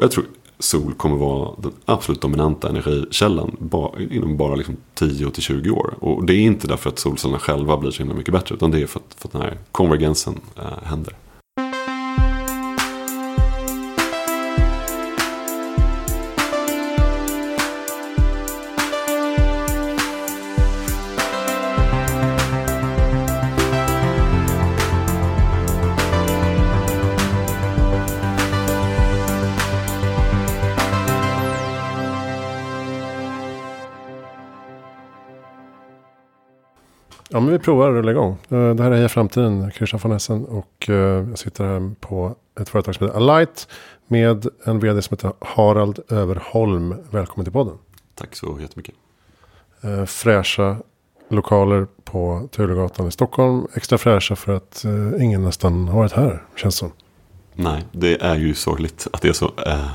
Jag tror sol kommer vara den absolut dominanta energikällan bara, inom bara liksom 10-20 år. Och det är inte därför att solcellerna själva blir så himla mycket bättre. Utan det är för att, för att den här konvergensen eh, händer. Men vi provar att rulla igång. Eh, det här är Heja Framtiden, Christian von Essen. Och eh, jag sitter här på ett företag som heter Alight. Med en vd som heter Harald Överholm. Välkommen till podden. Tack så jättemycket. Eh, fräscha lokaler på Turegatan i Stockholm. Extra fräscha för att ingen nästan har varit här, känns som. Nej, det är ju sorgligt att det är så. Eh,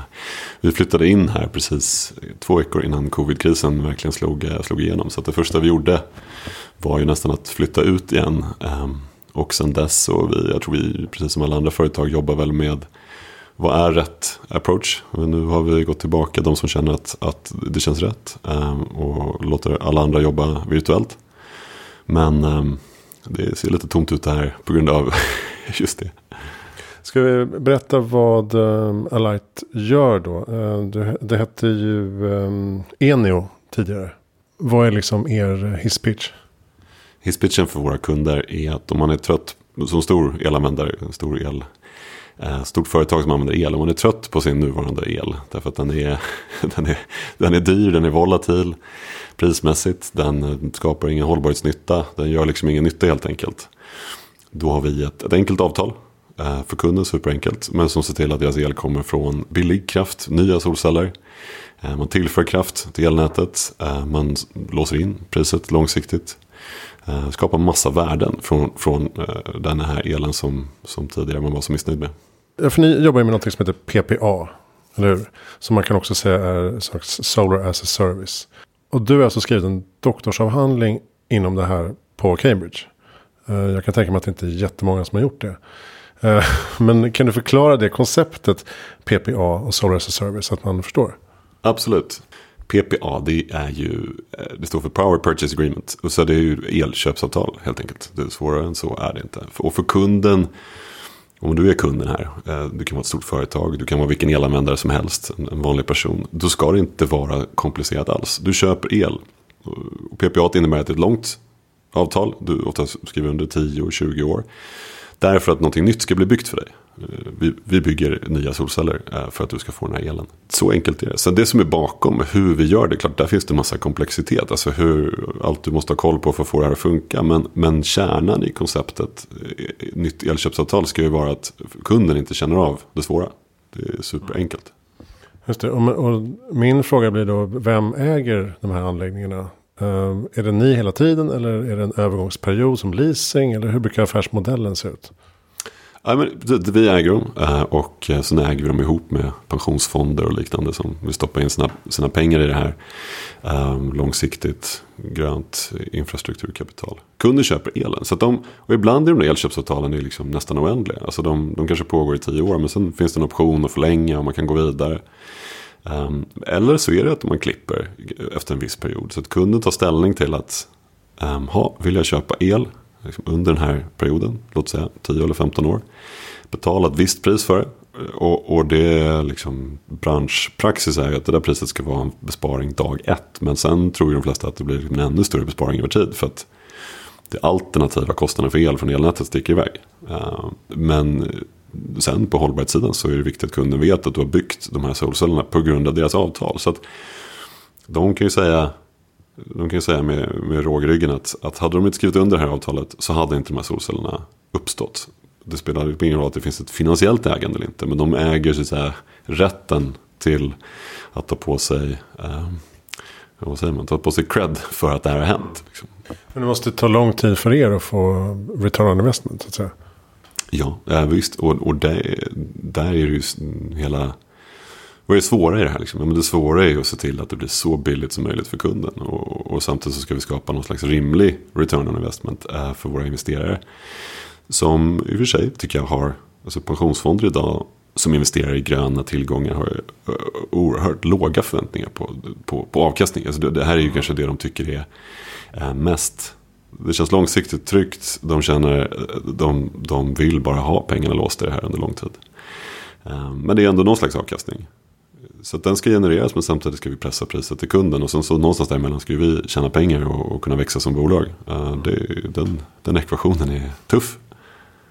vi flyttade in här precis två veckor innan covidkrisen verkligen slog, eh, slog igenom. Så att det första vi gjorde var ju nästan att flytta ut igen. Ehm, och sen dess så vi, jag tror vi, precis som alla andra företag, jobbar väl med vad är rätt approach? Men nu har vi gått tillbaka, de som känner att, att det känns rätt. Ehm, och låter alla andra jobba virtuellt. Men ehm, det ser lite tomt ut här på grund av just det. Ska vi berätta vad um, Alight gör då? Uh, det, det hette ju um, Enio tidigare. Vad är liksom er hisspitch? Hisspitchen för våra kunder är att om man är trött som stor elanvändare, stor el, eh, stort företag som använder el, om man är trött på sin nuvarande el, därför att den är, den är, den är dyr, den är volatil prismässigt, den eh, skapar ingen hållbarhetsnytta, den gör liksom ingen nytta helt enkelt. Då har vi ett, ett enkelt avtal Eh, för kunden, superenkelt, men som ser till att deras el kommer från billig kraft, nya solceller. Eh, man tillför kraft till elnätet, eh, man låser in priset långsiktigt. Skapar massa värden från, från den här elen som, som tidigare man var så missnöjd med. Ja, för ni jobbar ju med något som heter PPA. Eller hur? Som man kan också säga är slags Solar as a Service. Och du har alltså skrivit en doktorsavhandling inom det här på Cambridge. Jag kan tänka mig att det inte är jättemånga som har gjort det. Eh, men kan du förklara det konceptet PPA och Solar as a Service så att man förstår? Absolut. PPA det är ju, eh, det står för Power Purchase Agreement. Och så det är ju elköpsavtal helt enkelt. Det är svårare än så är det inte. Och för kunden, om du är kunden här, eh, du kan vara ett stort företag, du kan vara vilken elanvändare som helst, en vanlig person. Då ska det inte vara komplicerat alls. Du köper el. Och PPA innebär att det är ett långt avtal, du ofta skriver under 10-20 år. Därför att någonting nytt ska bli byggt för dig. Eh, vi, vi, bygger nya solceller eh, för att du ska få den här elen. Så enkelt är det. Sen det som är bakom hur vi gör det, klart där finns det massa komplexitet. Alltså hur, allt du måste ha koll på för att få det här att funka. Men, men kärnan i konceptet, eh, nytt elköpsavtal ska ju vara att kunden inte känner av det svåra. Det är superenkelt. Just det, och, och min fråga blir då, vem äger de här anläggningarna? Ehm, är det ni hela tiden eller är det en övergångsperiod som leasing? Eller hur brukar affärsmodellen se ut? Ja, men vi äger dem eh, och eh, sen äger vi dem ihop med pensionsfonder och liknande som vill stoppa in sina, sina pengar i det här. Ehm, långsiktigt grönt infrastrukturkapital. Kunder köper elen. Så de, och ibland är de där elköpsavtalen är liksom nästan oändliga. Alltså de, de kanske pågår i tio år men sen finns det en option att förlänga och man kan gå vidare. Um, eller så är det att man klipper efter en viss period. Så att kunden tar ställning till att um, ha, vill jag köpa el liksom under den här perioden, låt säga 10 eller 15 år. Betala ett visst pris för det. Och, och det är liksom branschpraxis är ju att det där priset ska vara en besparing dag ett. Men sen tror ju de flesta att det blir en ännu större besparing över tid. För att det alternativa kostnaden för el från elnätet sticker iväg. Uh, men sen på hållbarhetssidan så är det viktigt att kunden vet att du har byggt de här solcellerna på grund av deras avtal. Så att de kan ju säga de kan ju säga med, med rågryggen att, att hade de inte skrivit under det här avtalet så hade inte de här solcellerna uppstått. Det spelar ingen roll att det finns ett finansiellt ägande eller inte. Men de äger så att säga, rätten till att ta på sig eh, vad säger man, ta på sig cred för att det här har hänt. Liksom. Men det måste ta lång tid för er att få return on investment så att säga. Ja, visst. Och, och där, där är det ju hela vad är det svåra i det här? Liksom? Ja, men det svåra är ju att se till att det blir så billigt som möjligt för kunden. Och, och samtidigt så ska vi skapa någon slags rimlig return on investment äh, för våra investerare. Som i och för sig tycker jag har, alltså pensionsfonder idag som investerar i gröna tillgångar har eh, oerhört låga förväntningar på, på, på avkastning. Alltså det, det här är ju kanske det de tycker är eh, mest det känns långsiktigt tryggt. De känner, de, de vill bara ha pengarna låsta i det här under lång tid. Ehm, men det är ändå någon slags avkastning. Så att den ska genereras men samtidigt ska vi pressa priset till kunden. Och sen så någonstans däremellan ska vi tjäna pengar och, och kunna växa som bolag. Ehm, det, den, den ekvationen är tuff.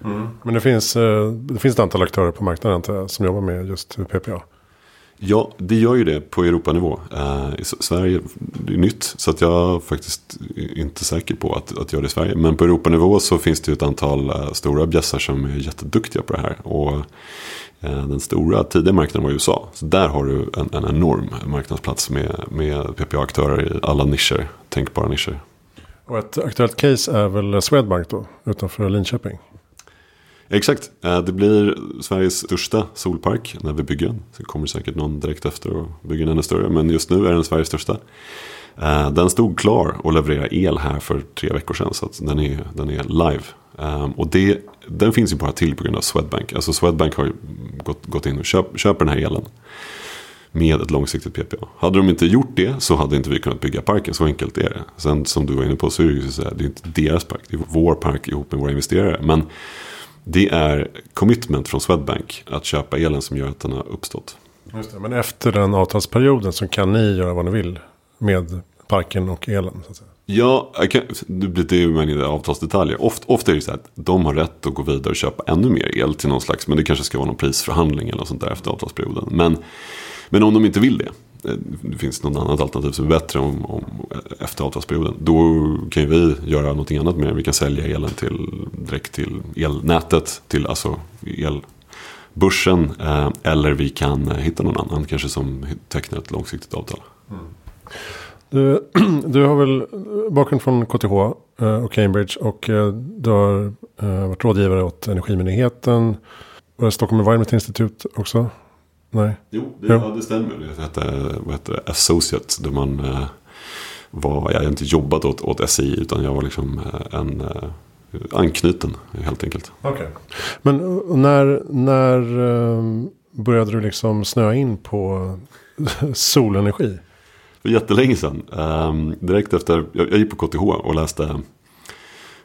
Mm. Men det finns, eh, det finns ett antal aktörer på marknaden som jobbar med just PPA. Ja, det gör ju det på Europanivå. Eh, I Sverige det är nytt. Så att jag är faktiskt inte säker på att, att göra det i Sverige. Men på Europanivå så finns det ju ett antal eh, stora bjässar som är jätteduktiga på det här. Och eh, den stora tidiga marknaden var USA. Så där har du en, en enorm marknadsplats med, med PPA-aktörer i alla nischer, tänkbara nischer. Och ett aktuellt case är väl Swedbank då, utanför Linköping? Exakt, eh, det blir Sveriges största solpark när vi bygger den. Det kommer säkert någon direkt efter och bygger en ännu större. Men just nu är den Sveriges största. Eh, den stod klar och levererade el här för tre veckor sedan. Så den, är, den är live. Ehm, och det, den finns ju bara till på grund av Swedbank. Alltså Swedbank har ju gått, gått in och köp, köper den här elen. Med ett långsiktigt PPA. Hade de inte gjort det så hade inte vi kunnat bygga parken. Så enkelt är det. Sen som du var inne på så är det ju inte deras park. Det är vår park ihop med våra investerare. Men det är commitment från Swedbank att köpa elen som gör att den har uppstått. Just det, men efter den avtalsperioden så kan ni göra vad ni vill med parken och elen. Så att säga. Ja, kan, det är ju en avtalsdetaljer. Ofta, ofta är det så att de har rätt att gå vidare och köpa ännu mer el till någon slags, men det kanske ska vara någon prisförhandling eller något sånt där efter avtalsperioden. Men, men om de inte vill det, Eh, det finns något annat alternativ som är bättre om, om, efter avtalsperioden. Då kan vi göra någonting annat med det. Vi kan sälja elen till, direkt till elnätet, till alltså elbörsen. Eh, eller vi kan eh, hitta någon annan kanske som tecknar ett långsiktigt avtal. Mm. Du, du har väl bakgrund från KTH eh, och Cambridge och du har varit rådgivare åt Energimyndigheten. Och Stockholm Environment Institute också. Nej. Jo, det, ja. det stämmer. Det hette, vad hette det? Associate. Där man eh, var, jag hade inte jobbat åt, åt SI utan jag var liksom eh, en eh, anknuten helt enkelt. Okay. Men när, när började du liksom snöa in på solenergi? För jättelänge sedan. Um, direkt efter, jag, jag gick på KTH och läste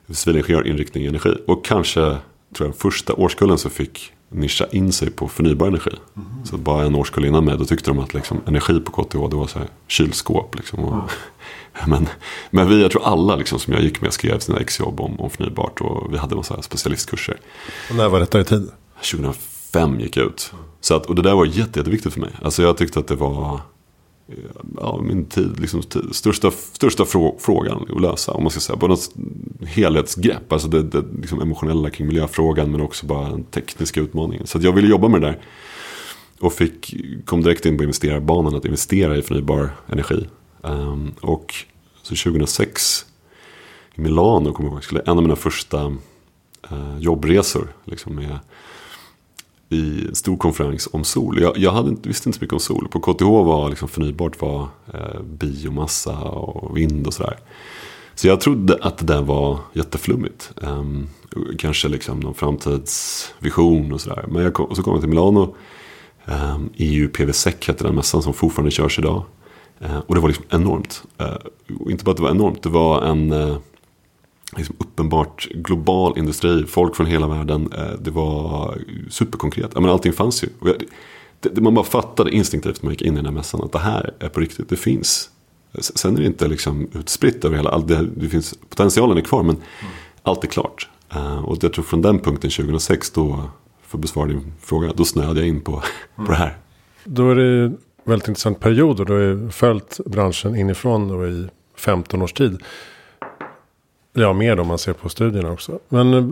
civilingenjörinriktning i energi. Och kanske, tror jag, första årskullen så fick nischa in sig på förnybar energi. Mm. Så bara en årskull innan mig då tyckte de att liksom, energi på KTH det var så här kylskåp. Liksom, och, mm. men, men vi, jag tror alla liksom, som jag gick med skrev sina exjobb om, om förnybart och vi hade massa specialistkurser. Och när var detta i tid? 2005 gick jag ut. Så att, och det där var jätte, jätteviktigt för mig. Alltså jag tyckte att det var ja, min tid, liksom, största, största frå, frågan att lösa. Om man ska säga, på något helhetsgrepp. Alltså det, det liksom emotionella kring miljöfrågan men också bara den tekniska utmaningen. Så jag ville jobba med det där. Och fick, kom direkt in på investerarbanan att investera i förnybar energi. Um, och så 2006 i Milano kommer jag ihåg, skulle en av mina första uh, jobbresor. Liksom med, i en stor konferens om sol. Jag, jag hade inte, visste inte så mycket om sol. På KTH var liksom förnybart var eh, biomassa och vind och sådär. Så jag trodde att det där var jätteflummigt. Um, kanske liksom någon framtidsvision och sådär. Men jag kom, och så kom jag till Milano. Ehm, um, EU PVSEC hette den mässan som fortfarande körs idag. Uh, och det var liksom enormt. Uh, inte bara att det var enormt, det var en uh, liksom uppenbart global industri, folk från hela världen. Det var superkonkret. Menar, allting fanns ju. Det, man bara fattade instinktivt när man gick in i den här mässan att det här är på riktigt, det finns. Sen är det inte liksom utspritt över hela, det, det finns, potentialen är kvar men mm. allt är klart. Eh, och jag tror från den punkten 2006 då, för att besvara din fråga, då snöade jag in på, mm. på det här. Då är det en väldigt intressant period och du har följt branschen inifrån då i 15 års tid. Ja, mer då om man ser på studierna också. Men eh,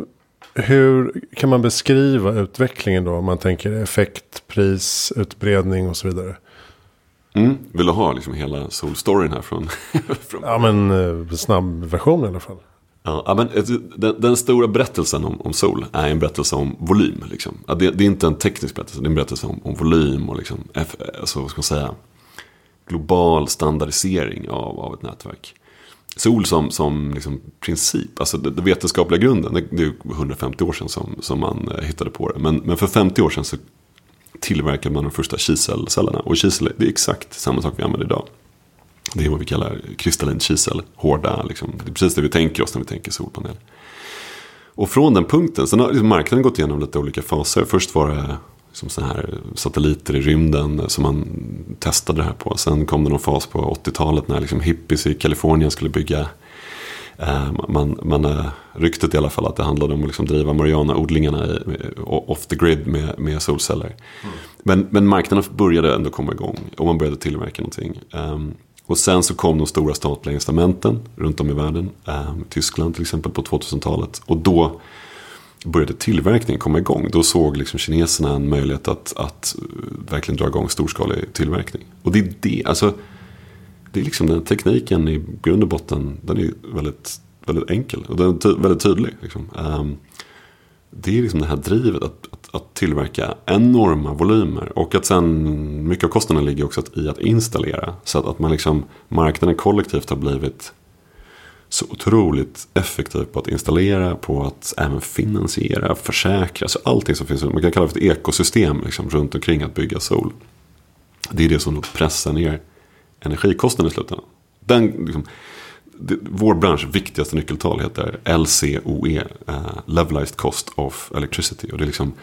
hur kan man beskriva utvecklingen då? Om man tänker effekt, pris, utbredning och så vidare. Mm. Vill du ha liksom hela solstoryn här från, från... Ja, men eh, snabb version i alla fall. Ja, men den, den, stora berättelsen om, om, sol är en berättelse om volym. Liksom. Det, det, är inte en teknisk berättelse, det är en berättelse om, om volym och liksom, alltså, vad ska man säga, global standardisering av, av ett nätverk sol som, som liksom princip, alltså den vetenskapliga grunden, det, det är 150 år sedan som, som man eh, hittade på det. Men, men för 50 år sedan så tillverkade man de första kiselcellerna. Och kisel det är exakt samma sak vi använder idag. Det är vad vi kallar kristallin kisel, hårda. Liksom. Det är precis det vi tänker oss när vi tänker solpanel. Och från den punkten, sen har liksom marknaden gått igenom lite olika faser. Först var det liksom så här satelliter i rymden som man testade det här på. Sen kom det någon fas på 80-talet när liksom hippies i Kalifornien skulle bygga man, man, eh, ryktet i alla fall att det handlade om att liksom driva marijuanaodlingarna off the grid med, med solceller. Mm. Men, men marknaden började ändå komma igång och man började tillverka någonting. Um, och sen så kom de stora statliga incitamenten runt om i världen. Um, Tyskland till exempel på 2000-talet. Och då började tillverkningen komma igång. Då såg liksom kineserna en möjlighet att, att verkligen dra igång storskalig tillverkning. Och det är det, alltså. Det är liksom den tekniken i grund och botten. Den är väldigt, väldigt enkel. Och den är ty väldigt tydlig. Liksom. Um, det är liksom det här drivet att, att, att, tillverka enorma volymer. Och att sen mycket av kostnaden ligger också i att installera. Så att, att man liksom, marknaden kollektivt har blivit så otroligt effektiv på att installera, på att även finansiera, försäkra. Så allting som finns, man kan kalla det för ett ekosystem liksom, runt omkring att bygga sol. Det är det som pressar ner energikostnaden i slutändan. Den, liksom, det, vår bransch viktigaste nyckeltal heter LCOE, uh, eh, Levelized Cost of Electricity. Och det är liksom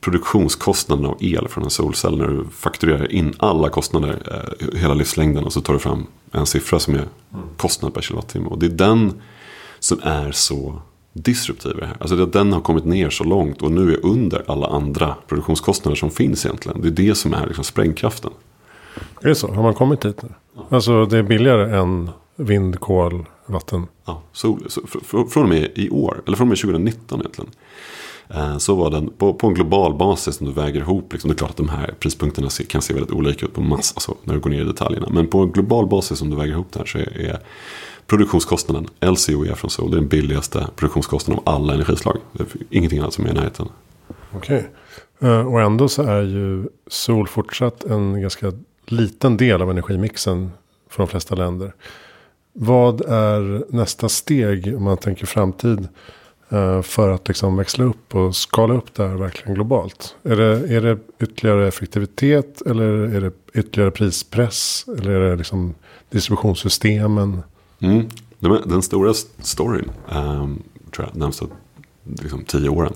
produktionskostnaden av el från en solcell när du fakturerar in alla kostnader uh, hela livslängden och så tar du fram en siffra som är kostnad per kilowattimme. Och det är den som är så disruptiv i det här. Alltså den har kommit ner så långt och nu är under alla andra produktionskostnader som finns egentligen. Det är det som är liksom sprängkraften. Är det så? Har man kommit dit nu? Alltså det är billigare än vind, kol, vatten? Ja, sol. Så, fr från och med i år, eller från och med 2019 egentligen. Eh, så var den på, på en global basis när du väger ihop. Liksom, det är klart att de här prispunkterna kan se väldigt olika ut på massa, alltså, när du går ner i detaljerna. Men på en global basis om du väger ihop det här så är, är produktionskostnaden LCOE från sol det är den billigaste produktionskostnaden av alla energislag. Det är ingenting annat som är i närheten. Okej. Okay. Eh, och ändå så är ju sol fortsatt en ganska liten del av energimixen för de flesta länder. Vad är nästa steg om man tänker framtid? Eh, för att liksom växla upp och skala upp det här verkligen globalt. Är det, är det ytterligare effektivitet eller är det ytterligare prispress? Eller är det liksom distributionssystemen? Mm. Den stora storyn, um, tror jag, närmsta liksom, tio åren.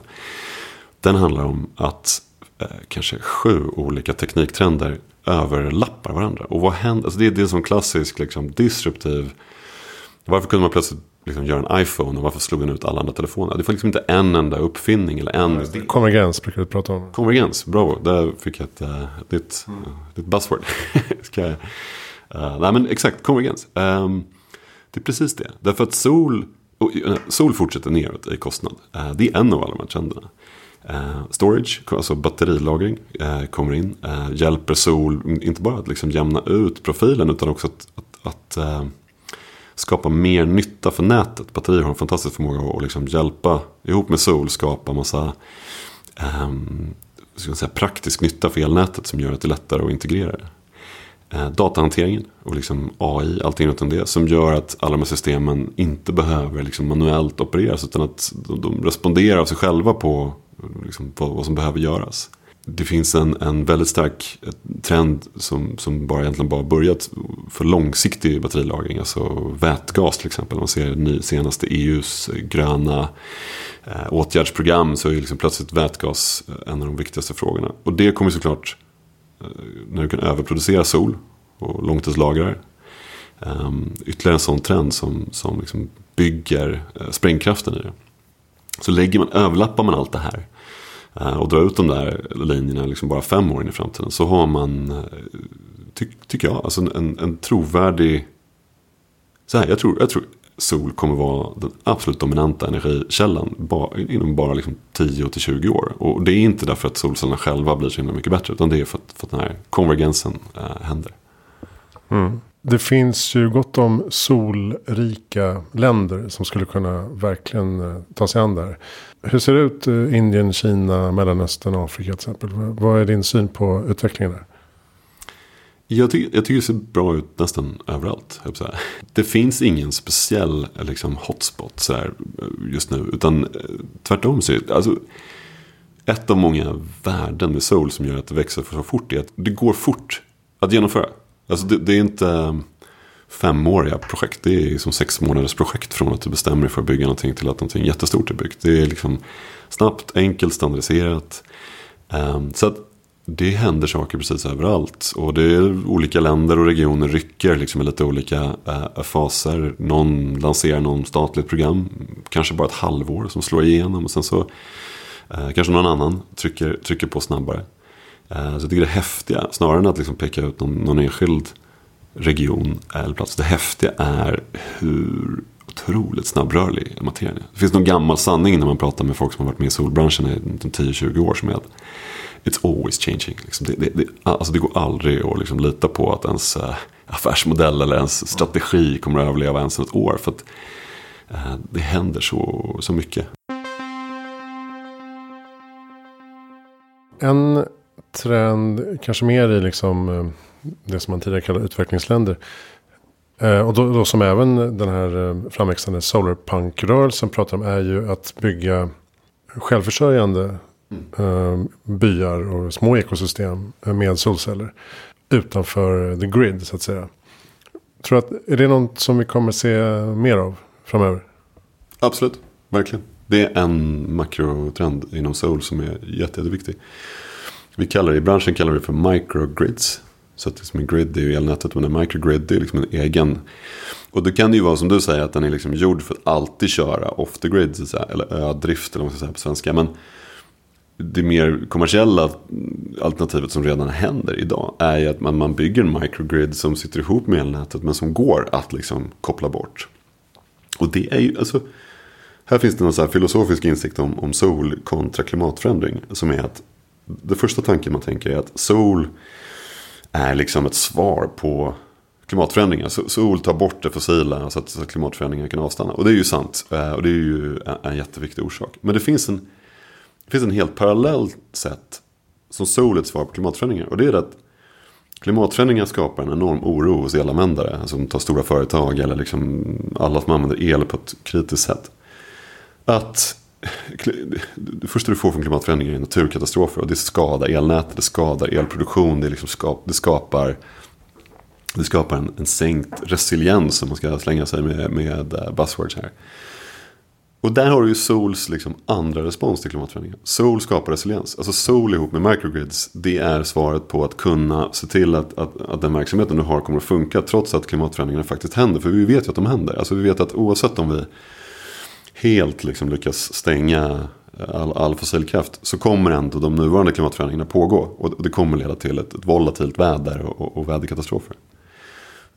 Den handlar om att eh, kanske sju olika tekniktrender överlappar varandra. Och vad händer? Alltså det, är, det är som klassisk liksom, disruptiv. Varför kunde man plötsligt liksom göra en iPhone och varför slog den ut alla andra telefoner? Det får liksom inte en enda uppfinning eller en. Konvergens brukar du prata om. Konvergens, bravo. Där fick jag ett, uh, ditt, uh, ditt buzzword. Ska jag, uh, nej men exakt, konvergens. Um, det är precis det. Därför att sol, och, sol fortsätter neråt i kostnad. Uh, det är en av alla de här trenderna. Eh, storage, alltså batterilagring, eh, kommer in. Eh, hjälper sol, inte bara att liksom jämna ut profilen utan också att, att, att eh, skapa mer nytta för nätet. Batterier har en fantastisk förmåga att liksom hjälpa, ihop med sol, skapa massa ehm, ska säga, praktisk nytta för elnätet som gör att det är lättare att integrera det. Eh, datahanteringen och liksom AI, allting runt om det. Som gör att alla de här systemen inte behöver liksom manuellt opereras. Utan att de responderar av sig själva på, liksom, vad, vad som behöver göras det finns en, en väldigt stark eh, trend som, som bara egentligen bara börjat för långsiktig batterilagring. Alltså vätgas till exempel. Om man ser ny, senaste EUs eh, gröna eh, åtgärdsprogram så är liksom plötsligt vätgas eh, en av de viktigaste frågorna. Och det kommer såklart eh, när du kan överproducera sol och långtidslagrar. Eh, ytterligare en sån trend som, som liksom bygger eh, sprängkraften i det. Så lägger man, överlappar man allt det här eh, och drar ut de där linjerna liksom bara fem år in i framtiden. Så har man, eh, ty, tycker jag, alltså en, en trovärdig... Så här, jag, tror, jag tror sol kommer vara den absolut dominanta energikällan bara, inom bara liksom 10-20 år. Och det är inte därför att solcellerna själva blir så himla mycket bättre. Utan det är för att, för att den här konvergensen äh, händer. Mm. Det finns ju gott om solrika länder som skulle kunna verkligen eh, ta sig an där. Hur ser det ut eh, Indien, Kina, Mellanöstern, Afrika till exempel? Vad är din syn på utvecklingen där? Jag, tycker, jag tycker det ser bra ut nästan överallt. Det finns ingen speciell eh, liksom, hotspot så här, just nu. Utan tvärtom så alltså, ett av många värden med Soul som gör att det växer för så fort är att det går fort att genomföra. Alltså det, det är inte ehm, femåriga projekt. Det är liksom sex månaders projekt från att du bestämmer dig för att bygga någonting till att någonting jättestort är byggt. Det är liksom snabbt, enkelt, standardiserat. Ehm, så att det händer saker precis överallt. Och det är olika länder och regioner rycker liksom i lite olika eh, faser. Någon lanserar någon statligt program, kanske bara ett halvår som slår igenom. Och sen så eh, kanske någon annan trycker, trycker på snabbare. Eh, så jag tycker det är häftiga, snarare än att liksom peka ut någon, någon enskild region eller plats. Det häftiga är hur otroligt snabbrörlig materien är. Det finns någon gammal sanning när man pratar med folk som har varit med i solbranschen i 10-20 år som är att it's always changing. Liksom det, det, det, alltså det går aldrig att liksom lita på att ens eh, affärsmodell eller ens strategi kommer att överleva ens ett år. För att eh, det händer så, så mycket. En trend, kanske mer i liksom uh det som man tidigare kallade utvecklingsländer. Eh, och då, då, som även den här eh, framväxande solarpunk-rörelsen pratar om är ju att bygga självförsörjande mm. byar och små ekosystem med solceller. Utanför the grid så att säga. Tror att, är det något som vi kommer se mer av framöver? Absolut, verkligen. Det är en makrotrend inom sol som är jätte, jätteviktig. Vi kallar det, i branschen kallar vi det för microgrids. Så att liksom en grid är ju elnätet men en microgrid är liksom en egen. Och då kan det ju vara som du säger att den är liksom gjord för att alltid köra off the grid. Så säga, eller ödrift eller vad man ska säga på svenska. Men det mer kommersiella alternativet som redan händer idag är ju att man, man bygger en microgrid som sitter ihop med elnätet men som går att liksom koppla bort. Och det är ju, alltså, här finns det någon så filosofisk insikt om, om sol kontra klimatförändring. Som är att det första tanken man tänker är att sol är liksom ett svar på klimatförändringar. Sol tar bort det fossila så att klimatförändringar kan avstanna. Och det är ju sant. Eh, och det är ju en jätteviktig orsak. Men det finns en, det finns en helt parallell sätt som sol är ett svar på klimatförändringar. Och det är att klimatförändringar skapar en enorm oro hos elanvändare. Alltså som tar stora företag eller liksom alla som använder el på ett kritiskt sätt. Att det första du får från klimatförändringar är naturkatastrofer. Och det skadar elnätet, det skadar elproduktion, det, liksom skap, det skapar, det skapar en, en sänkt resiliens om man ska slänga sig med, med eh, buzzwords här. Och där har du ju Sols liksom andra respons till klimatförändringen. Sol skapar resiliens. Alltså Sol ihop med microgrids. Det är svaret på att kunna se till att, att, att den verksamheten du har kommer att funka. Trots att klimatförändringarna faktiskt händer. För vi vet ju att de händer. Alltså vi vet att oavsett om vi helt liksom lyckas stänga all, all fossilkraft så kommer ändå de nuvarande klimatförändringarna pågå. Och det kommer leda till ett, ett volatilt väder och, och, och väderkatastrofer.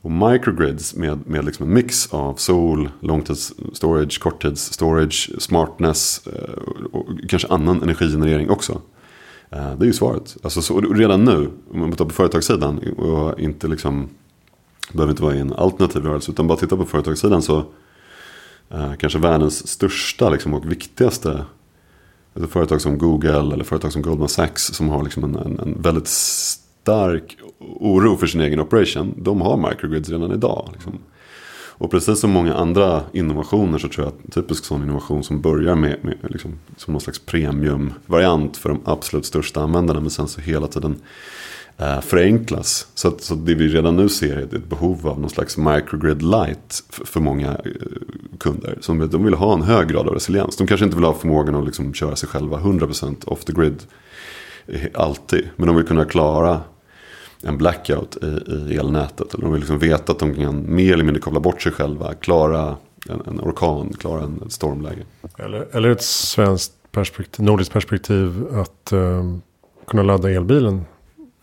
Och microgrids med, med liksom en mix av sol, långtidsstorage, korttidsstorage, smartness eh, och kanske annan energigenerering också. Eh, det är ju svaret. Alltså, så, redan nu, om man tar på företagssidan och inte liksom, behöver inte vara i en alternativ rörelse utan bara titta på företagssidan så eh, kanske världens största liksom, och viktigaste alltså företag som Google eller företag som Goldman Sachs som har liksom en, en, en väldigt stark oro för sin egen operation. De har microgrids redan idag. Liksom. Och precis som många andra innovationer så tror jag att typisk sån innovation som börjar med, med liksom, som någon slags premiumvariant för de absolut största användarna. Men sen så hela tiden eh, förenklas. Så, att, så det vi redan nu ser är ett behov av någon slags microgrid light för, för många eh, kunder. Som de vill ha en hög grad av resiliens. De kanske inte vill ha förmågan att liksom köra sig själva 100% off the grid eh, alltid. Men de vill kunna klara en blackout i, i elnätet. Eller de vill liksom veta att de kan mer eller mindre koppla bort sig själva. Klara en, en orkan, klara en, ett stormläge. Eller, eller ett svenskt perspektiv, nordiskt perspektiv att eh, kunna ladda elbilen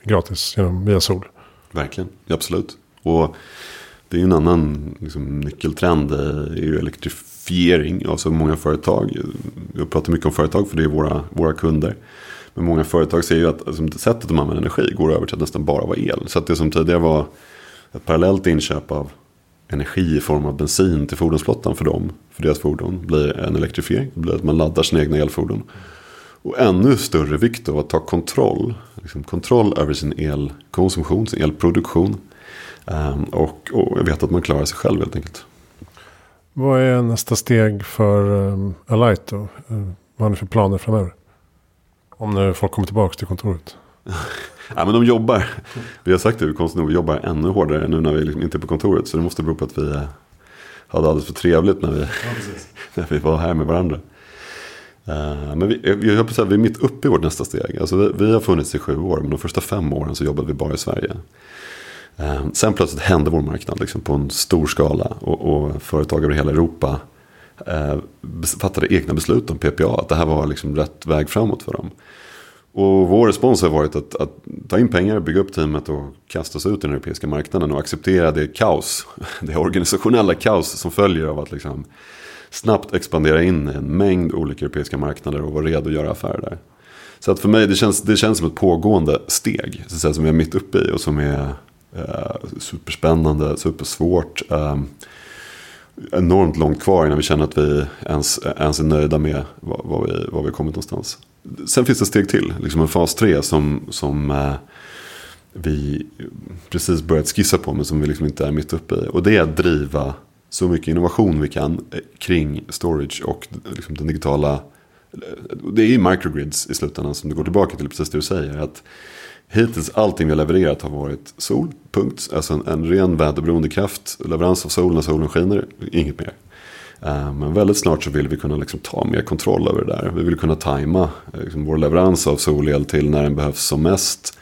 gratis genom, via sol. Verkligen, absolut. Och det är ju en annan liksom, nyckeltrend. Eh, är ju elektrifiering. så många företag. Jag pratar mycket om företag för det är våra, våra kunder. Men många företag ser ju att alltså, sättet de använder energi går över till att nästan bara vara el. Så att det som tidigare var ett parallellt inköp av energi i form av bensin till fordonsflottan för dem, för deras fordon, blir en elektrifiering. Det blir att man laddar sina egna elfordon. Och ännu större vikt av att ta kontroll. Liksom kontroll över sin elkonsumtion, sin elproduktion. Um, och, och jag vet att man klarar sig själv helt enkelt. Vad är nästa steg för um, Alight då? Uh, vad har ni för planer framöver? Om när folk kommer tillbaka till kontoret. ja, men de jobbar. Vi har sagt det, konstigt nog, vi jobbar ännu hårdare nu när vi liksom inte är på kontoret. Så det måste bero på att vi eh, hade alldeles för trevligt när vi, ja, när vi var här med varandra. Eh, men vi, eh, jag på att vi är mitt uppe i vårt nästa steg. Alltså vi, vi, har funnits i sju år, men de första fem åren så jobbade vi bara i Sverige. Eh, sen plötsligt hände vår marknad liksom, på en stor skala. Och, och företag över hela Europa eh, fattade egna beslut om PPA. Att det här var liksom rätt väg framåt för dem. Och vår respons har varit att, att, ta in pengar, bygga upp teamet och kasta oss ut i den europeiska marknaden och acceptera det kaos, det organisationella kaos som följer av att liksom snabbt expandera in i en mängd olika europeiska marknader och vara redo att göra affärer där. Så att för mig det känns det känns som ett pågående steg så att säga, som vi är mitt uppe i och som är eh, superspännande, supersvårt. Eh, enormt långt kvar innan vi känner att vi ens, ens är nöjda med var, vad, vi, vad vi kommit någonstans. Sen finns det steg till, liksom en fas 3 som, som eh, vi precis börjat skissa på men som vi liksom inte är mitt uppe i. Och det är att driva så mycket innovation vi kan eh, kring storage och liksom den digitala. Eh, det är ju microgrids i slutändan som det går tillbaka till precis det du säger. Att hittills allting vi har levererat har varit sol, punkt. Alltså en, en ren väderberoende kraft, leverans av sol när solen skiner, inget mer. Eh, men väldigt snart så vill vi kunna liksom ta mer kontroll över det där. Vi vill kunna tajma liksom vår leverans av solel till när den behövs som mest.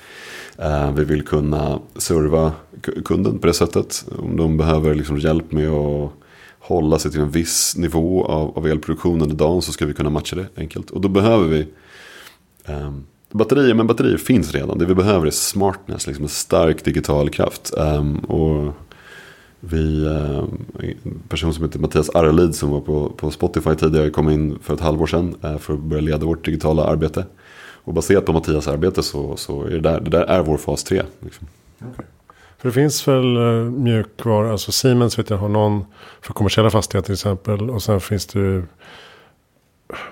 Vi vill kunna serva kunden på det sättet. Om de behöver liksom hjälp med att hålla sig till en viss nivå av, av elproduktion under dagen så ska vi kunna matcha det enkelt. Och då behöver vi um, batterier, men batterier finns redan. Det vi behöver är smartness, liksom en stark digital kraft. Um, och vi, ehm, en person som heter Mattias Arlid som var på, på Spotify tidigare kom in för ett halvår sedan eh, för att börja leda vårt digitala arbete. Och baserat på Mattias arbete så, så är det där, det där är vår fas 3. Liksom. Okay. För det finns väl mjukvaror, mjukvara, alltså Siemens vet jag har någon för kommersiella fastigheter till exempel. Och sen finns det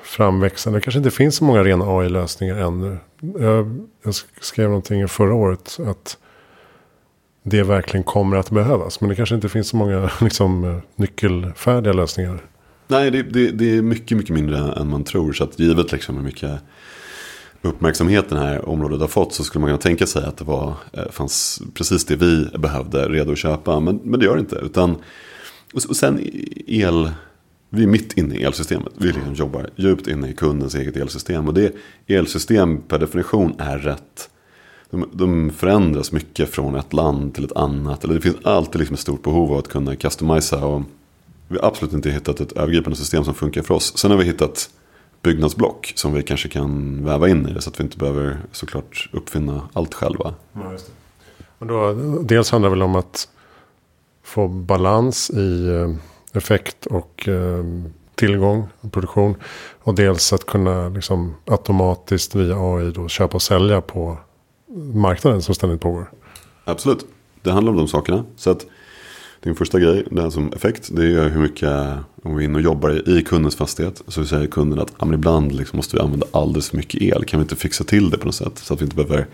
framväxande, det kanske inte finns så många rena AI-lösningar ännu. Jag, jag skrev någonting förra året att det verkligen kommer att behövas. Men det kanske inte finns så många liksom, eh, nyckelfärdiga lösningar. Nej, det, det, det, är mycket, mycket mindre än man tror. Så att givet liksom hur mycket uppmärksamhet det här området har fått så skulle man kunna tänka sig att det var, eh, fanns precis det vi behövde redo att köpa. Men, men det gör det inte. Utan, och sen el, vi är mitt inne i elsystemet. Vi liksom jobbar djupt inne i kundens eget elsystem. Och det elsystem per definition är rätt. De, de förändras mycket från ett land till ett annat. Eller det finns alltid liksom ett stort behov av att kunna customisa. Och vi har absolut inte hittat ett övergripande system som funkar för oss. Sen har vi hittat byggnadsblock som vi kanske kan väva in i det. Så att vi inte behöver såklart uppfinna allt själva. Ja, just det. Och då, dels handlar det väl om att få balans i eh, effekt och eh, tillgång och produktion. Och dels att kunna liksom automatiskt via AI då köpa och sälja på marknaden som ständigt pågår. Absolut, det handlar om de sakerna. Så att din första grej, den som effekt, det är hur mycket, om vi är inne och jobbar i kundens fastighet, så säger kunden att ja, ibland liksom måste vi använda alldeles för mycket el. Kan vi inte fixa till det på något sätt? Så att vi inte behöver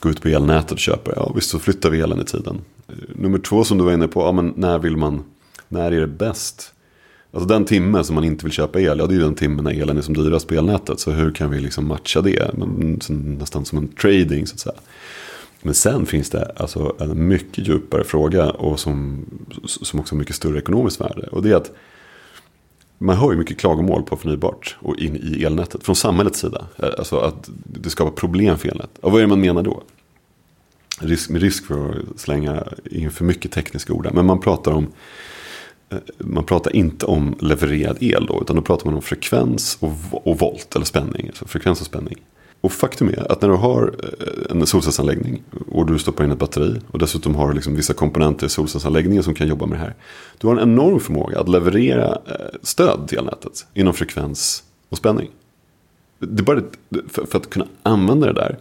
gå ut på elnätet och köpa. Ja visst, så flyttar vi elen i tiden. Nummer två som du var inne på, ja, men när vill man, när är det bäst? Alltså den timme som man inte vill köpa el, ja det är ju den timme när elen är som dyrast på elnätet. Så hur kan vi liksom matcha det? Nästan som en trading så att säga. Men sen finns det alltså en mycket djupare fråga och som, som också har mycket större ekonomiskt värde. Och det är att man hör ju mycket klagomål på förnybart och in i elnätet från samhällets sida. Eh, alltså att det skapar problem för elnätet. Och vad är det man menar då? Risk, med risk för att slänga in för mycket tekniska ord. Men man pratar om eh, man pratar inte om levererad el då, utan då pratar man om frekvens och, och volt, eller spänning. Alltså frekvens och spänning. Och faktum är att när du har eh, en solcellsanläggning och du stoppar in ett batteri och dessutom har liksom vissa komponenter i solcellsanläggningen som kan jobba med det här. Du har en enorm förmåga att leverera eh, stöd till elnätet inom frekvens och spänning. Det är bara för att kunna använda det där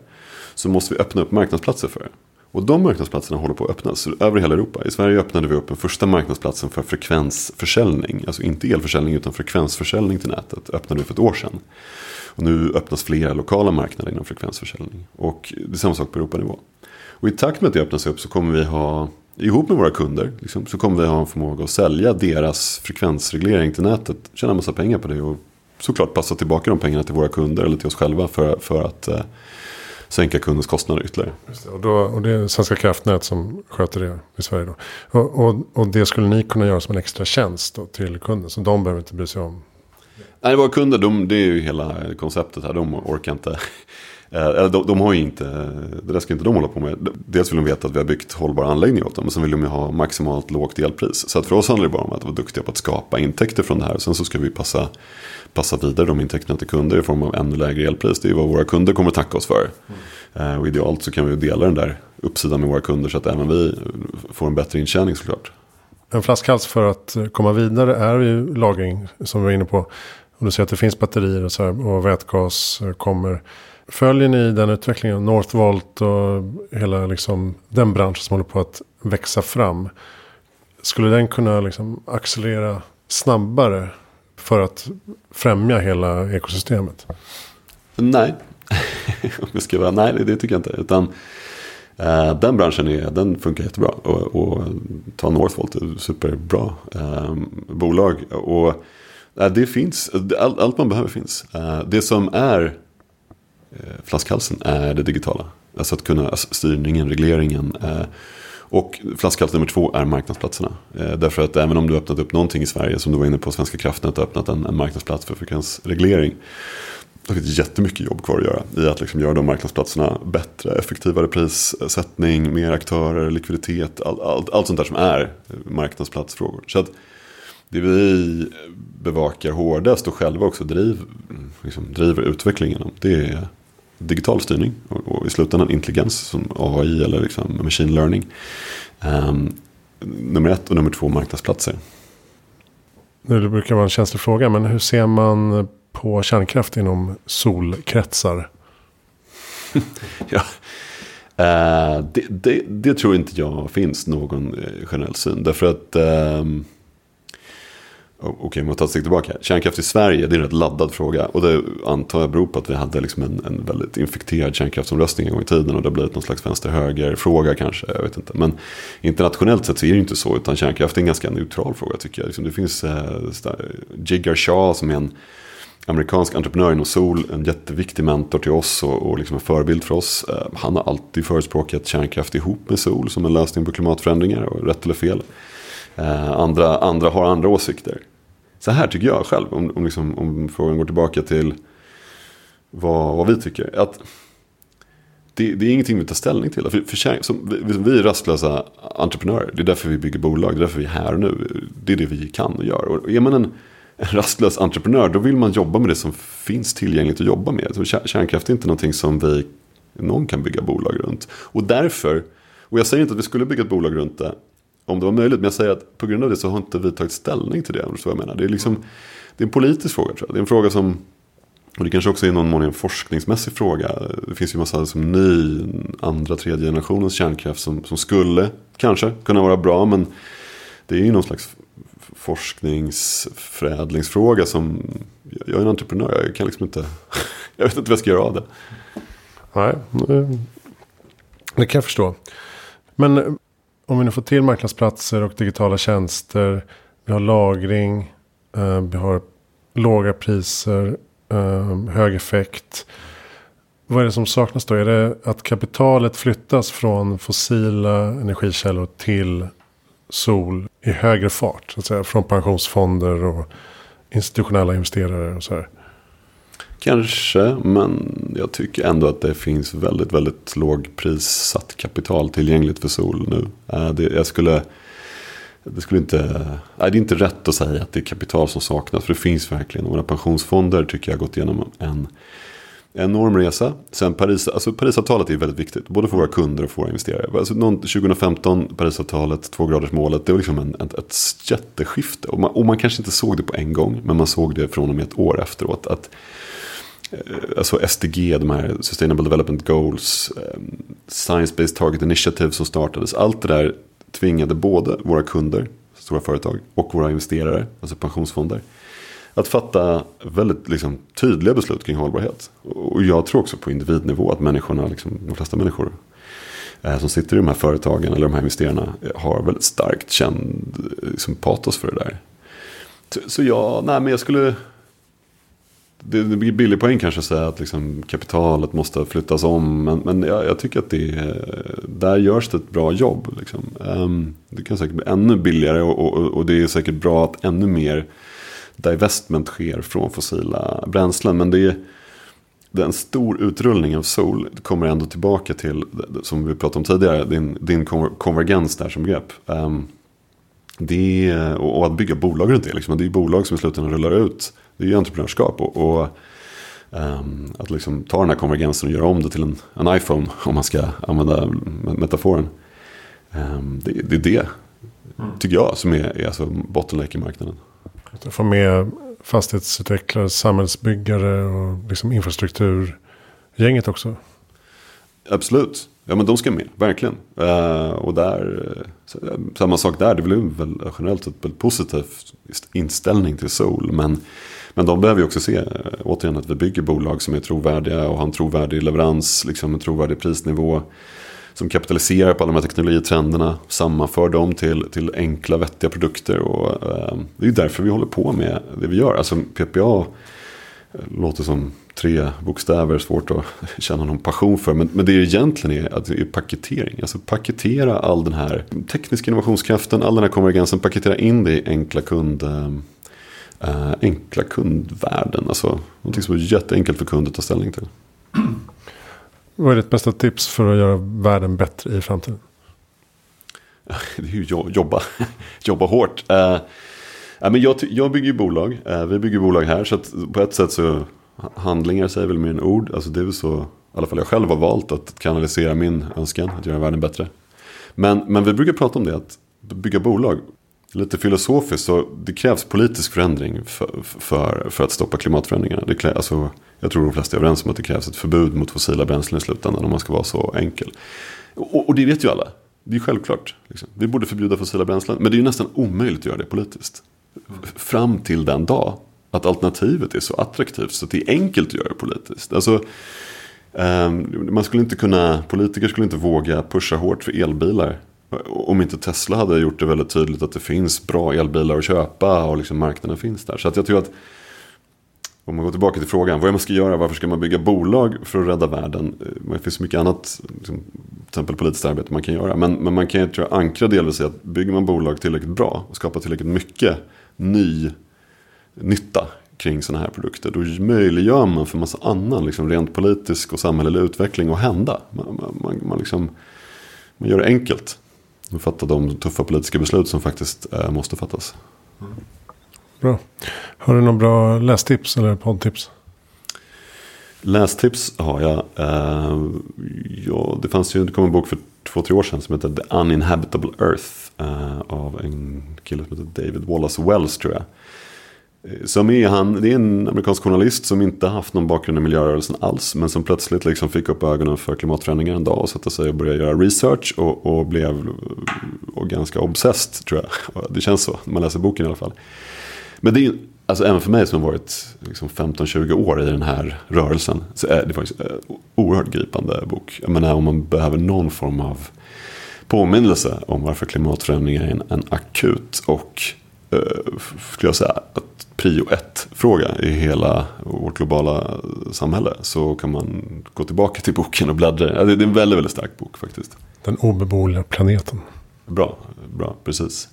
så måste vi öppna upp marknadsplatser för det. Och de marknadsplatserna håller på att öppnas över hela Europa. I Sverige öppnade vi upp den första marknadsplatsen för frekvensförsäljning. Alltså inte elförsäljning utan frekvensförsäljning till nätet. Öppnade vi för ett år sedan. Och nu öppnas flera lokala marknader inom frekvensförsäljning. Och det är samma sak på Europanivå. Och i takt med att det öppnas upp så kommer vi ha, ihop med våra kunder, liksom, så kommer vi ha en förmåga att sälja deras frekvensreglering till nätet. Tjäna massa pengar på det och såklart passa tillbaka de pengarna till våra kunder eller till oss själva för, för att eh, sänka kundens kostnader ytterligare. Det, och, då, och det är Svenska kraftnät som sköter det i Sverige då. Och, och, och det skulle ni kunna göra som en extra tjänst då, till kunden. Så de behöver inte bry sig om. Nej, våra kunder, de, det är ju hela konceptet här. De orkar inte. Eh, de, de, har ju inte, det där ska inte de hålla på med. Dels vill de veta att vi har byggt hållbara anläggningar åt dem. Men sen vill de ju ha maximalt lågt elpris. Så att för oss handlar det bara om att vara duktiga på att skapa intäkter från det här. Sen så ska vi passa, passa vidare de intäkterna till kunder i form av ännu lägre elpris. Det är vad våra kunder kommer att tacka oss för. Mm. Och idealt så kan vi dela den där uppsidan med våra kunder. Så att även vi får en bättre intjäning såklart. En flaskhals för att komma vidare är ju lagring som vi var inne på. Om du säger att det finns batterier och, så här, och vätgas kommer. Följer ni den utvecklingen? Northvolt och hela liksom, den branschen som håller på att växa fram. Skulle den kunna liksom accelerera snabbare för att främja hela ekosystemet? Nej, om jag ska vara, nej det tycker jag inte. Utan, eh, den branschen är, den funkar jättebra. Och, och ta Northvolt, är superbra eh, bolag. Och eh, det finns, all, allt man behöver finns. Eh, det som är Eh, flaskhalsen är det digitala. Alltså att kunna, alltså styrningen, regleringen. Eh, och flaskhals nummer två är marknadsplatserna. Eh, därför att även om du öppnat upp någonting i Sverige, som du var inne på, Svenska kraftnät har öppnat en, en marknadsplats för frekvensreglering. Det finns jättemycket jobb kvar att göra i att liksom göra de marknadsplatserna bättre, effektivare prissättning, mer aktörer, likviditet, all, all, allt sånt där som är marknadsplatsfrågor. Så att det vi bevakar hårdast och själva också driv, liksom driver utvecklingen om, det är digital styrning och, och i slutändan intelligens som AI eller liksom machine learning. Um, nummer ett och nummer två marknadsplatser. Det brukar vara en känslig fråga men hur ser man på kärnkraft inom solkretsar? ja. Uh, det, det, det, tror inte jag finns någon eh, generell syn. Därför att um, Okej, okay, man tar ett steg tillbaka. Kärnkraft i Sverige, det är en rätt laddad fråga. Och det antar jag beror på att vi hade liksom en, en väldigt infekterad kärnkraftsomröstning en gång i tiden. Och det har blivit någon slags vänster-höger-fråga kanske, jag vet inte. Men internationellt sett så är det inte så. Utan kärnkraft är en ganska neutral fråga tycker jag. Liksom det finns eh, Jigar Shah som är en amerikansk entreprenör inom sol. En jätteviktig mentor till oss och, och liksom en förebild för oss. Eh, han har alltid förespråkat kärnkraft ihop med sol som en lösning på klimatförändringar. Och rätt eller fel. Eh, andra, andra har andra åsikter så här tycker jag själv, om, om, liksom, om frågan går tillbaka till vad, vad vi tycker. Att det, det, är ingenting vi tar ställning till. För, för, som, vi, liksom, vi är rastlösa entreprenörer. Det är därför vi bygger bolag. Det är därför vi är här och nu. Det är det vi kan och gör. Och är man en, en rastlös entreprenör då vill man jobba med det som finns tillgängligt att jobba med. Så kärnkraft är inte någonting som vi, någon kan bygga bolag runt. Och därför, och jag säger inte att vi skulle bygga ett bolag runt det om det var möjligt. Men jag säger att på grund av det så har inte vi tagit ställning till det. Så jag menar. Det, är liksom, det är en politisk fråga tror jag. Det är en fråga som, och det kanske också är någon mån en forskningsmässig fråga. Det finns ju massa som ny, andra, tredje generationens kärnkraft som, som skulle kanske kunna vara bra. Men det är ju någon slags forskningsförädlingsfråga som, jag är en entreprenör, jag kan liksom inte, jag vet inte vad jag ska göra av det. Nej, det kan jag förstå. Men om vi nu får till marknadsplatser och digitala tjänster. Vi har lagring. Eh, vi har låga priser. Eh, hög effekt. Vad är det som saknas då? Är det att kapitalet flyttas från fossila energikällor till sol i högre fart? Så att säga, från pensionsfonder och institutionella investerare och så här. Kanske, men jag tycker ändå att det finns väldigt, väldigt lågprissatt kapital tillgängligt för sol nu. Eh, det, jag skulle, det, skulle inte, nej, det är inte rätt att säga att det är kapital som saknas, för det finns verkligen. Våra pensionsfonder tycker jag har gått igenom en enorm resa. Sen Paris, alltså Parisavtalet är väldigt viktigt, både för våra kunder och för våra investerare. Alltså 2015, Parisavtalet, tvågradersmålet, det var liksom en, ett, ett jätteskifte. Och man, och man kanske inte såg det på en gång, men man såg det från och med ett år efteråt. Att Eh, alltså SDG, de här Sustainable Development Goals, ehm, Science Based Target Initiative som startades. Allt det där tvingade både våra kunder, stora företag, och våra investerare, alltså pensionsfonder, att fatta väldigt liksom, tydliga beslut kring hållbarhet. Och jag tror också på individnivå att människorna, liksom, de flesta människor eh, som sitter i de här företagen eller de här investerarna eh, har väldigt starkt känd eh, liksom, patos för det där. Så, så jag, nej men jag skulle det, det blir billig poäng kanske att säga att liksom kapitalet måste flyttas om. Men, men jag, jag tycker att det där görs det ett bra jobb. Liksom. Ehm, det kan säkert bli ännu billigare och, och, och, det är säkert bra att ännu mer divestment sker från fossila bränslen. Men det är, en stor utrullning av sol kommer ändå tillbaka till, som vi pratade om tidigare, din, din konvergens där som begrepp. Ehm, det är, och att bygga bolag runt det. Liksom. Det är bolag som i slutändan rullar ut. Det är ju entreprenörskap. Och, och um, att liksom ta den här konvergensen och göra om det till en, en iPhone. Om man ska använda metaforen. Um, det, det, är det, tycker jag, som är, är alltså bottleneck i marknaden. Få med fastighetsutvecklare, samhällsbyggare och liksom infrastrukturgänget också. Absolut. Ja men de ska med, verkligen. Uh, och där, uh, samma sak där, det blir väl generellt ett väldigt positivt inställning till sol. Men, men de behöver ju också se, eh, återigen, att vi bygger bolag som är trovärdiga och har en trovärdig leverans, liksom en trovärdig prisnivå. Som kapitaliserar på alla de här teknologitrenderna, sammanför dem till, till enkla vettiga produkter. Och, ehm, det är därför vi håller på med det vi gör. Alltså PPA eh, låter som tre bokstäver, svårt att känna någon passion för. Men, men det är egentligen är, att det är paketering. Alltså paketera all den här tekniska innovationskraften, all den här konvergensen, paketera in det i enkla kund... Ehm, Äh, enkla kundvärden. Alltså någonting som är jätteenkelt för kunden att ta ställning till. Vad är ditt bästa tips för att göra världen bättre i framtiden? Det är ju jobba, jobba hårt. Uh, men jag, jag bygger ju bolag. Uh, vi bygger bolag här. Så på ett sätt så handlingar säger väl mer än ord. Alltså det är väl så, i alla fall jag själv har valt att kanalisera min önskan att göra världen bättre. Men, men vi brukar prata om det, att bygga bolag. Lite filosofiskt så det krävs politisk förändring för, för, för att stoppa klimatförändringarna. Det krävs, alltså, jag tror de flesta är överens om att det krävs ett förbud mot fossila bränslen i slutändan om man ska vara så enkel. Och, och det vet ju alla. Det är självklart. Liksom. Vi borde förbjuda fossila bränslen. Men det är ju nästan omöjligt att göra det politiskt. Fram till den dag att alternativet är så attraktivt så att det är enkelt att göra det politiskt. Alltså, ehm, man skulle inte kunna, politiker skulle inte våga pusha hårt för elbilar. Om inte Tesla hade gjort det väldigt tydligt att det finns bra elbilar att köpa och liksom marknaden finns där. Så att jag tror att om man går tillbaka till frågan, vad är man ska göra, varför ska man bygga bolag för att rädda världen? Eh, det finns mycket annat, liksom, till exempel politiskt arbete man kan göra. Men, men man kan ju tror jag, ankra delvis i att bygger man bolag tillräckligt bra och skapar tillräckligt mycket ny nytta kring sådana här produkter. Då möjliggör man för massa annan liksom, rent politisk och samhällelig utveckling att hända. Man, man, man, liksom, man gör det enkelt fatta de tuffa politiska beslut som faktiskt äh, måste fattas. Mm. Bra. Har du några bra lästips eller poddtips? Lästips har jag. Uh, ja, det fanns ju, det kom en bok för två, tre år sedan som heter The Uninhabitable Earth. Uh, av en kille som heter David Wallace Wells tror jag. Eh, som är han, det är en amerikansk journalist som inte haft någon bakgrund i miljörörelsen alls. Men som plötsligt liksom fick upp ögonen för klimatförändringar en dag och satte sig och började göra research. Och, och blev och ganska obsessed tror jag. Det känns så när man läser boken i alla fall. Men det är alltså även för mig som har varit liksom 15-20 år i den här rörelsen. Så är det faktiskt en oerhört gripande bok. Jag menar om man behöver någon form av påminnelse om varför klimatförändringar är en, en akut och skulle jag säga, att prio ett fråga i hela vårt globala samhälle. Så kan man gå tillbaka till boken och bläddra. Det är en väldigt, väldigt stark bok faktiskt. Den obeboeliga planeten. Bra, bra, precis.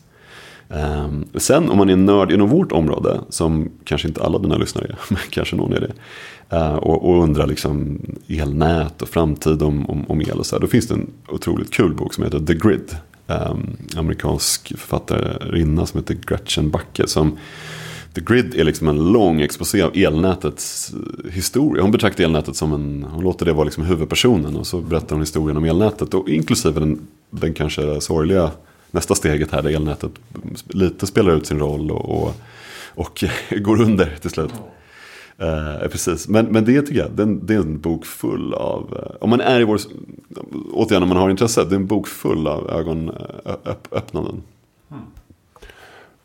Um, sen om man är nörd inom vårt område, som kanske inte alla dina lyssnare är, men kanske någon är det. Uh, och, och, undrar liksom elnät och framtid om, om, om el och så här. Då finns det en otroligt kul bok som heter The Grid. Um, amerikansk författarinna som heter Gretchen Backe. Som, The Grid är liksom en lång exposé av elnätets eh, historia. Hon betraktar elnätet som en, hon låter det vara liksom huvudpersonen. Och så berättar hon historien om elnätet. Och inklusive den, den kanske sorgliga nästa steget här där elnätet lite spelar ut sin roll och, och, och går under till slut. Uh, precis, men, men det tycker jag, det, det är en bok full av, uh, om man är i vår, återigen om man har intresse, det är en bok full av ögonöppnanden. Mm.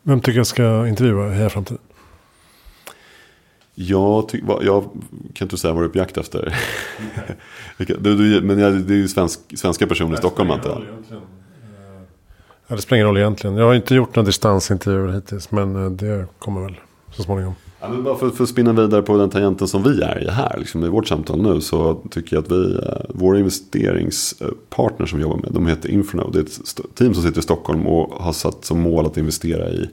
Vem tycker jag ska intervjua i framtiden? Jag, ty, jag kan inte säga vad du är på jakt efter. du, du, men det är ju svensk, svenska personer i Stockholm antar jag. Ja, det spelar ingen roll egentligen. Jag har inte gjort några distansintervjuer hittills. Men eh, det kommer väl så småningom. Ja, men bara för, för att spinna vidare på den tangenten som vi är i här, liksom i vårt samtal nu, så tycker jag att vi, eh, vår våra investeringspartner som vi jobbar med, de heter Infranode. Det är ett team som sitter i Stockholm och har satt som mål att investera i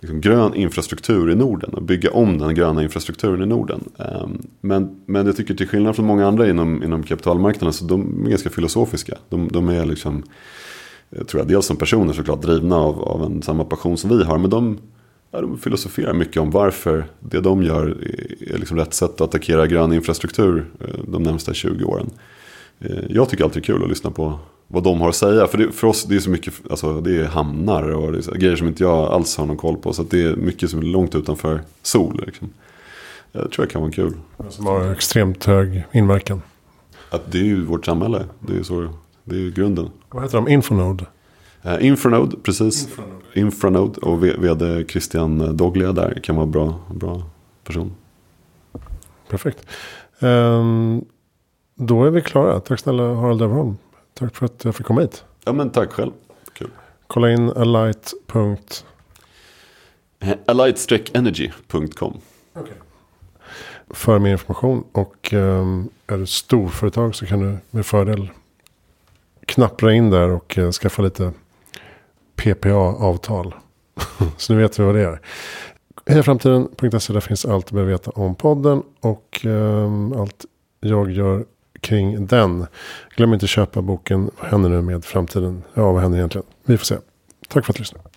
liksom, grön infrastruktur i Norden och bygga om den gröna infrastrukturen i Norden. Ehm, men, men jag tycker till skillnad från många andra inom, inom kapitalmarknaden så de är ganska filosofiska. De, de är liksom, jag tror jag, dels som personer såklart drivna av, av en samma passion som vi har. Men de, ja, de filosoferar mycket om varför det de gör är liksom rätt sätt att attackera grön infrastruktur eh, de närmsta 20 åren. Eh, jag tycker alltid det är kul att lyssna på vad de har att säga. För, det, för oss det är så mycket, alltså det är hamnar och är grejer som inte jag alls har någon koll på. Så det är mycket som är långt utanför sol. Liksom. Jag tror det kan vara kul. Som har extremt hög inverkan. Att det är ju vårt samhälle. Det är, så, det är grunden. Vad heter de? Infonode? Uh, Infranode, precis. Infranode. Infranode och vd Christian Doglia där kan vara bra, bra person. Perfekt. Um, då är vi klara. Tack snälla Harald Överholm. Tack för att jag fick komma hit. Ja men tack själv. Kul. Kolla in alight. Alight-energy.com okay. För mer information och um, är du storföretag så kan du med fördel knappra in där och uh, skaffa lite PPA-avtal. så nu vet vi vad det är. Hejaframtiden.se där finns allt du behöver veta om podden och um, allt jag gör kring den. Glöm inte att köpa boken Vad händer nu med framtiden? Ja, vad händer egentligen? Vi får se. Tack för att du lyssnade.